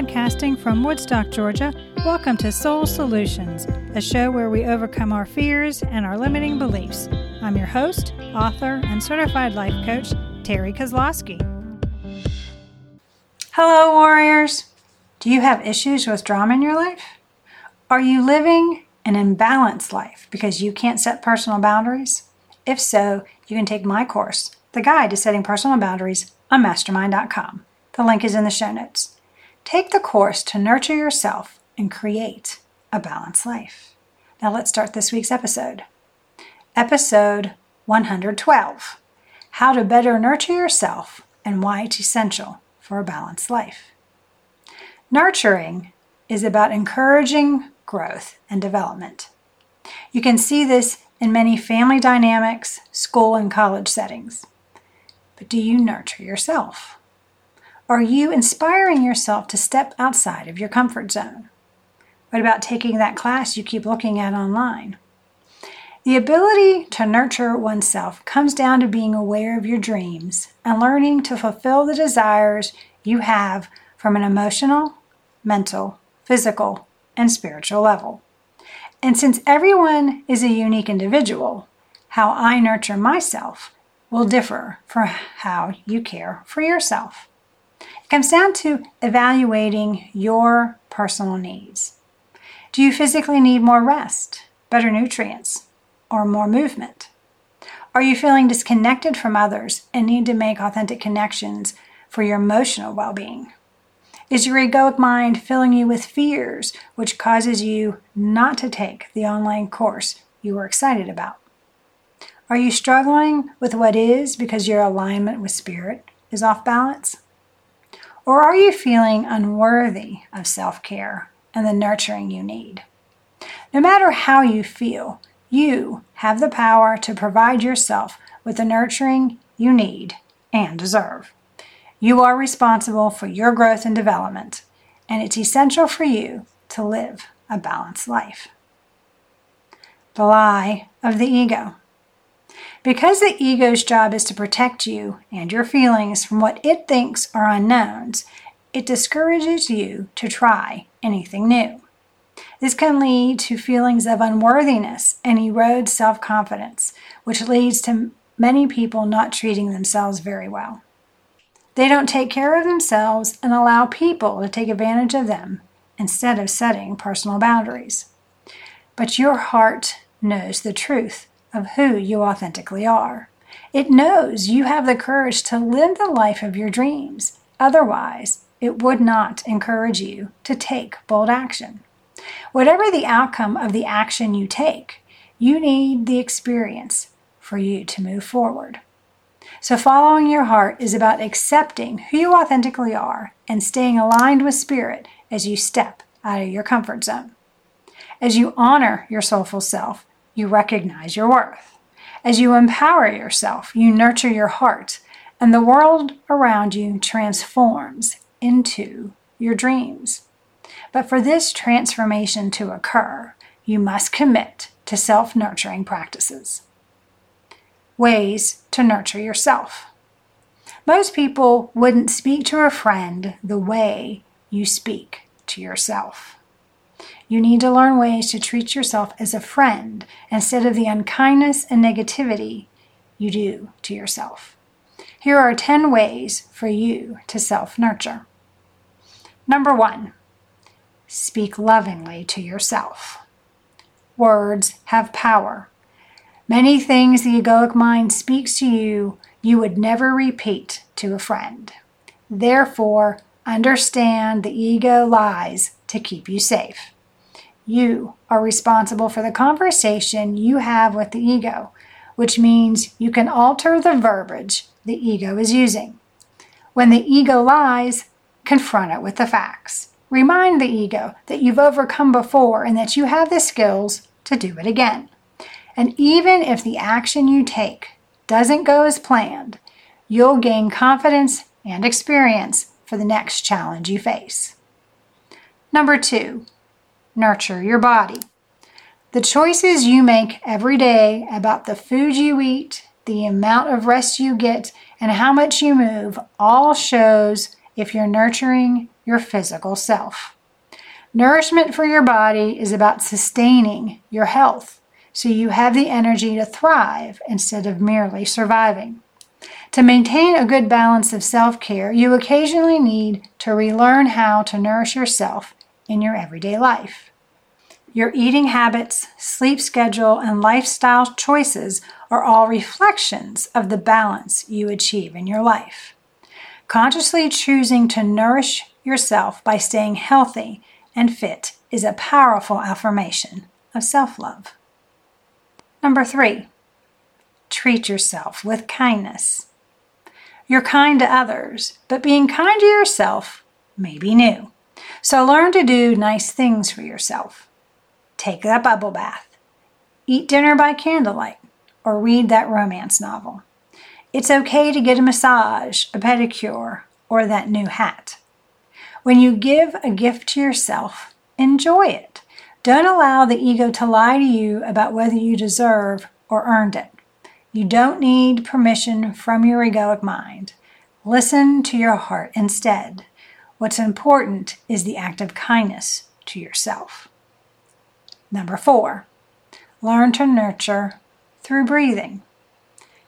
Podcasting from Woodstock, Georgia, welcome to Soul Solutions, a show where we overcome our fears and our limiting beliefs. I'm your host, author, and certified life coach, Terry Kozlowski. Hello, warriors. Do you have issues with drama in your life? Are you living an imbalanced life because you can't set personal boundaries? If so, you can take my course, The Guide to Setting Personal Boundaries, on mastermind.com. The link is in the show notes. Take the course to nurture yourself and create a balanced life. Now let's start this week's episode. Episode 112 How to Better Nurture Yourself and Why It's Essential for a Balanced Life. Nurturing is about encouraging growth and development. You can see this in many family dynamics, school, and college settings. But do you nurture yourself? Are you inspiring yourself to step outside of your comfort zone? What about taking that class you keep looking at online? The ability to nurture oneself comes down to being aware of your dreams and learning to fulfill the desires you have from an emotional, mental, physical, and spiritual level. And since everyone is a unique individual, how I nurture myself will differ from how you care for yourself comes down to evaluating your personal needs. Do you physically need more rest, better nutrients, or more movement? Are you feeling disconnected from others and need to make authentic connections for your emotional well being? Is your egoic mind filling you with fears, which causes you not to take the online course you were excited about? Are you struggling with what is because your alignment with spirit is off balance? Or are you feeling unworthy of self care and the nurturing you need? No matter how you feel, you have the power to provide yourself with the nurturing you need and deserve. You are responsible for your growth and development, and it's essential for you to live a balanced life. The lie of the ego. Because the ego's job is to protect you and your feelings from what it thinks are unknowns, it discourages you to try anything new. This can lead to feelings of unworthiness and erode self confidence, which leads to many people not treating themselves very well. They don't take care of themselves and allow people to take advantage of them instead of setting personal boundaries. But your heart knows the truth of who you authentically are. It knows you have the courage to live the life of your dreams. Otherwise, it would not encourage you to take bold action. Whatever the outcome of the action you take, you need the experience for you to move forward. So, following your heart is about accepting who you authentically are and staying aligned with spirit as you step out of your comfort zone. As you honor your soulful self, you recognize your worth. As you empower yourself, you nurture your heart, and the world around you transforms into your dreams. But for this transformation to occur, you must commit to self nurturing practices. Ways to nurture yourself. Most people wouldn't speak to a friend the way you speak to yourself. You need to learn ways to treat yourself as a friend instead of the unkindness and negativity you do to yourself. Here are 10 ways for you to self nurture. Number one, speak lovingly to yourself. Words have power. Many things the egoic mind speaks to you, you would never repeat to a friend. Therefore, understand the ego lies to keep you safe. You are responsible for the conversation you have with the ego, which means you can alter the verbiage the ego is using. When the ego lies, confront it with the facts. Remind the ego that you've overcome before and that you have the skills to do it again. And even if the action you take doesn't go as planned, you'll gain confidence and experience for the next challenge you face. Number two, nurture your body. The choices you make every day about the food you eat, the amount of rest you get, and how much you move all shows if you're nurturing your physical self. Nourishment for your body is about sustaining your health so you have the energy to thrive instead of merely surviving. To maintain a good balance of self care, you occasionally need to relearn how to nourish yourself in your everyday life. Your eating habits, sleep schedule, and lifestyle choices are all reflections of the balance you achieve in your life. Consciously choosing to nourish yourself by staying healthy and fit is a powerful affirmation of self love. Number three, treat yourself with kindness. You're kind to others, but being kind to yourself may be new. So learn to do nice things for yourself. Take that bubble bath, eat dinner by candlelight, or read that romance novel. It's okay to get a massage, a pedicure, or that new hat. When you give a gift to yourself, enjoy it. Don't allow the ego to lie to you about whether you deserve or earned it. You don't need permission from your egoic mind. Listen to your heart instead. What's important is the act of kindness to yourself. Number four, learn to nurture through breathing.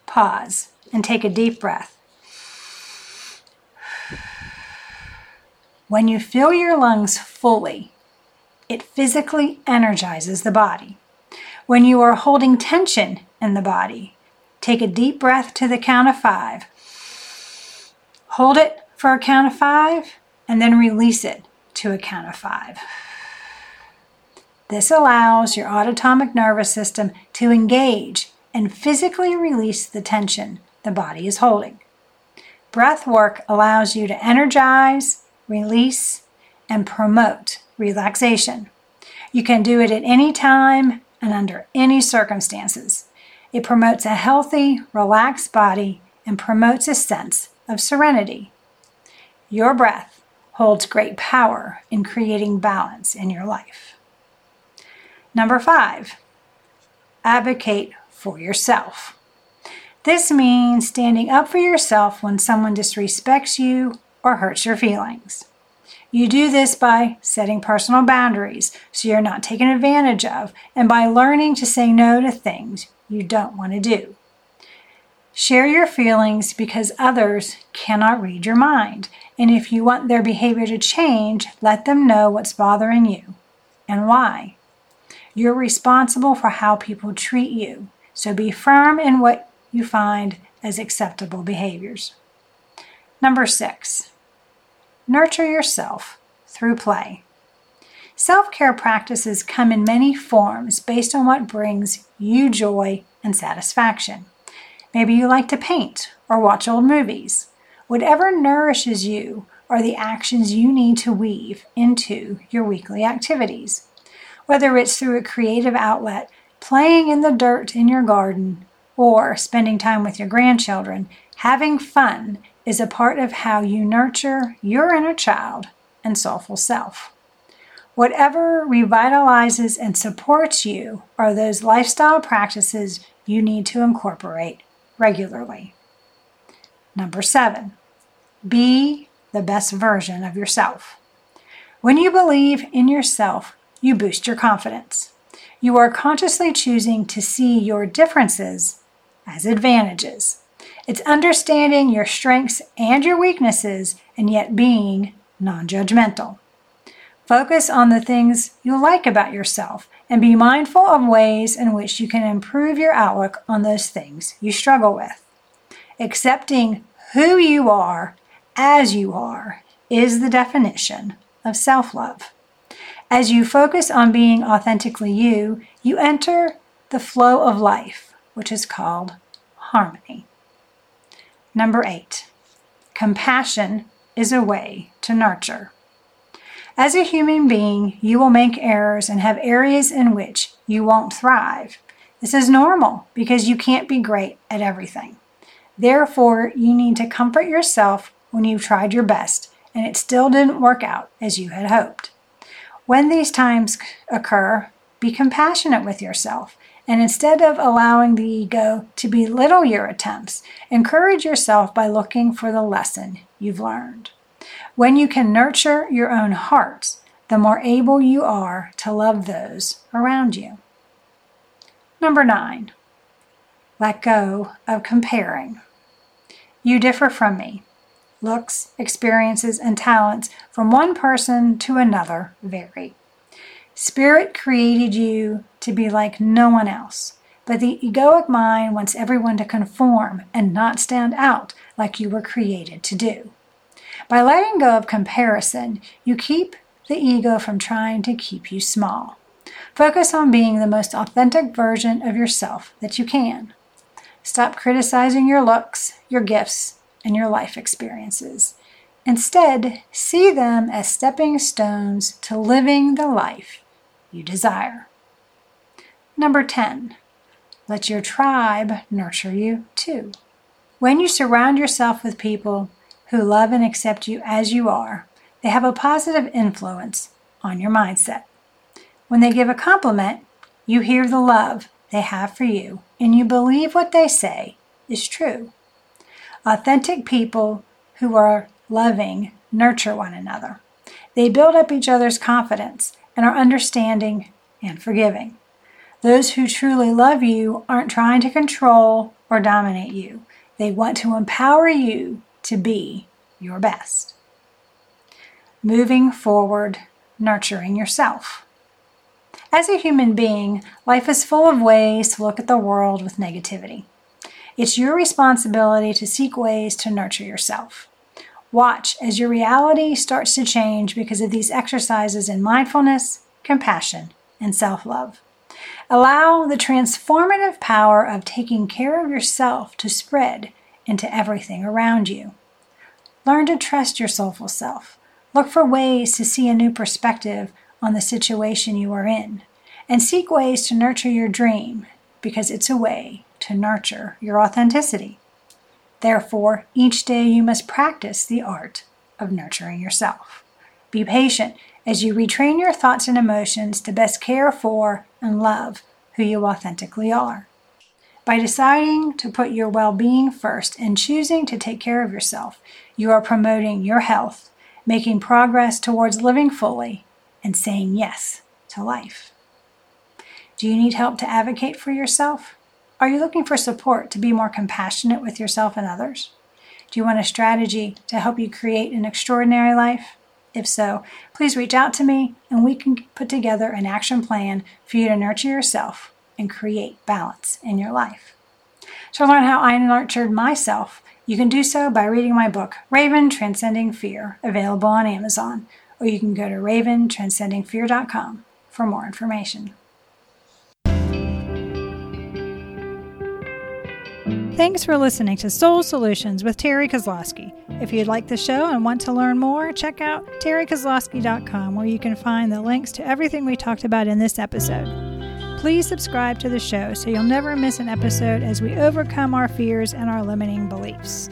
Pause and take a deep breath. When you fill your lungs fully, it physically energizes the body. When you are holding tension in the body, take a deep breath to the count of five. Hold it for a count of five and then release it to a count of five. This allows your autonomic nervous system to engage and physically release the tension the body is holding. Breath work allows you to energize release, and promote relaxation. You can do it at any time and under any circumstances. It promotes a healthy, relaxed body and promotes a sense of serenity. Your breath holds great power in creating balance in your life. Number five, advocate for yourself. This means standing up for yourself when someone disrespects you or hurts your feelings. You do this by setting personal boundaries so you're not taken advantage of and by learning to say no to things you don't want to do. Share your feelings because others cannot read your mind. And if you want their behavior to change, let them know what's bothering you and why. You're responsible for how people treat you, so be firm in what you find as acceptable behaviors. Number six, Nurture yourself through play. Self care practices come in many forms based on what brings you joy and satisfaction. Maybe you like to paint or watch old movies. Whatever nourishes you are the actions you need to weave into your weekly activities. Whether it's through a creative outlet, playing in the dirt in your garden, or spending time with your grandchildren, having fun is a part of how you nurture your inner child and soulful self. Whatever revitalizes and supports you are those lifestyle practices you need to incorporate regularly. Number seven, be the best version of yourself. When you believe in yourself, you boost your confidence. You are consciously choosing to see your differences as advantages. It's understanding your strengths and your weaknesses and yet being non judgmental. Focus on the things you like about yourself and be mindful of ways in which you can improve your outlook on those things you struggle with. Accepting who you are as you are is the definition of self love. As you focus on being authentically you, you enter the flow of life, which is called harmony. Number eight, compassion is a way to nurture. As a human being, you will make errors and have areas in which you won't thrive. This is normal because you can't be great at everything. Therefore, you need to comfort yourself when you've tried your best and it still didn't work out as you had hoped. When these times occur, be compassionate with yourself and instead of allowing the ego to belittle your attempts, encourage yourself by looking for the lesson you've learned. When you can nurture your own heart, the more able you are to love those around you. Number nine, let go of comparing. You differ from me. Looks, experiences, and talents from one person to another vary. Spirit created you to be like no one else, but the egoic mind wants everyone to conform and not stand out like you were created to do. By letting go of comparison, you keep the ego from trying to keep you small. Focus on being the most authentic version of yourself that you can. Stop criticizing your looks, your gifts, and your life experiences. Instead, see them as stepping stones to living the life you desire. Number 10, let your tribe nurture you too. When you surround yourself with people who love and accept you as you are, they have a positive influence on your mindset. When they give a compliment, you hear the love they have for you and you believe what they say is true. Authentic people who are loving nurture one another. They build up each other's confidence and are understanding and forgiving. Those who truly love you aren't trying to control or dominate you. They want to empower you to be your best. Moving forward, nurturing yourself. As a human being, life is full of ways to look at the world with negativity. It's your responsibility to seek ways to nurture yourself. Watch as your reality starts to change because of these exercises in mindfulness, compassion, and self love. Allow the transformative power of taking care of yourself to spread into everything around you. Learn to trust your soulful self. Look for ways to see a new perspective on the situation you are in, and seek ways to nurture your dream because it's a way to nurture your authenticity. Therefore, each day you must practice the art of nurturing yourself. Be patient as you retrain your thoughts and emotions to best care for and love who you authentically are. By deciding to put your well being first and choosing to take care of yourself, you are promoting your health, making progress towards living fully, and saying yes to life. Do you need help to advocate for yourself? Are you looking for support to be more compassionate with yourself and others? Do you want a strategy to help you create an extraordinary life? If so, please reach out to me and we can put together an action plan for you to nurture yourself and create balance in your life. To learn how I nurtured myself, you can do so by reading my book, Raven Transcending Fear, available on Amazon, or you can go to raventranscendingfear.com for more information. Thanks for listening to Soul Solutions with Terry Kozlowski. If you'd like the show and want to learn more, check out terrykozlowski.com where you can find the links to everything we talked about in this episode. Please subscribe to the show so you'll never miss an episode as we overcome our fears and our limiting beliefs.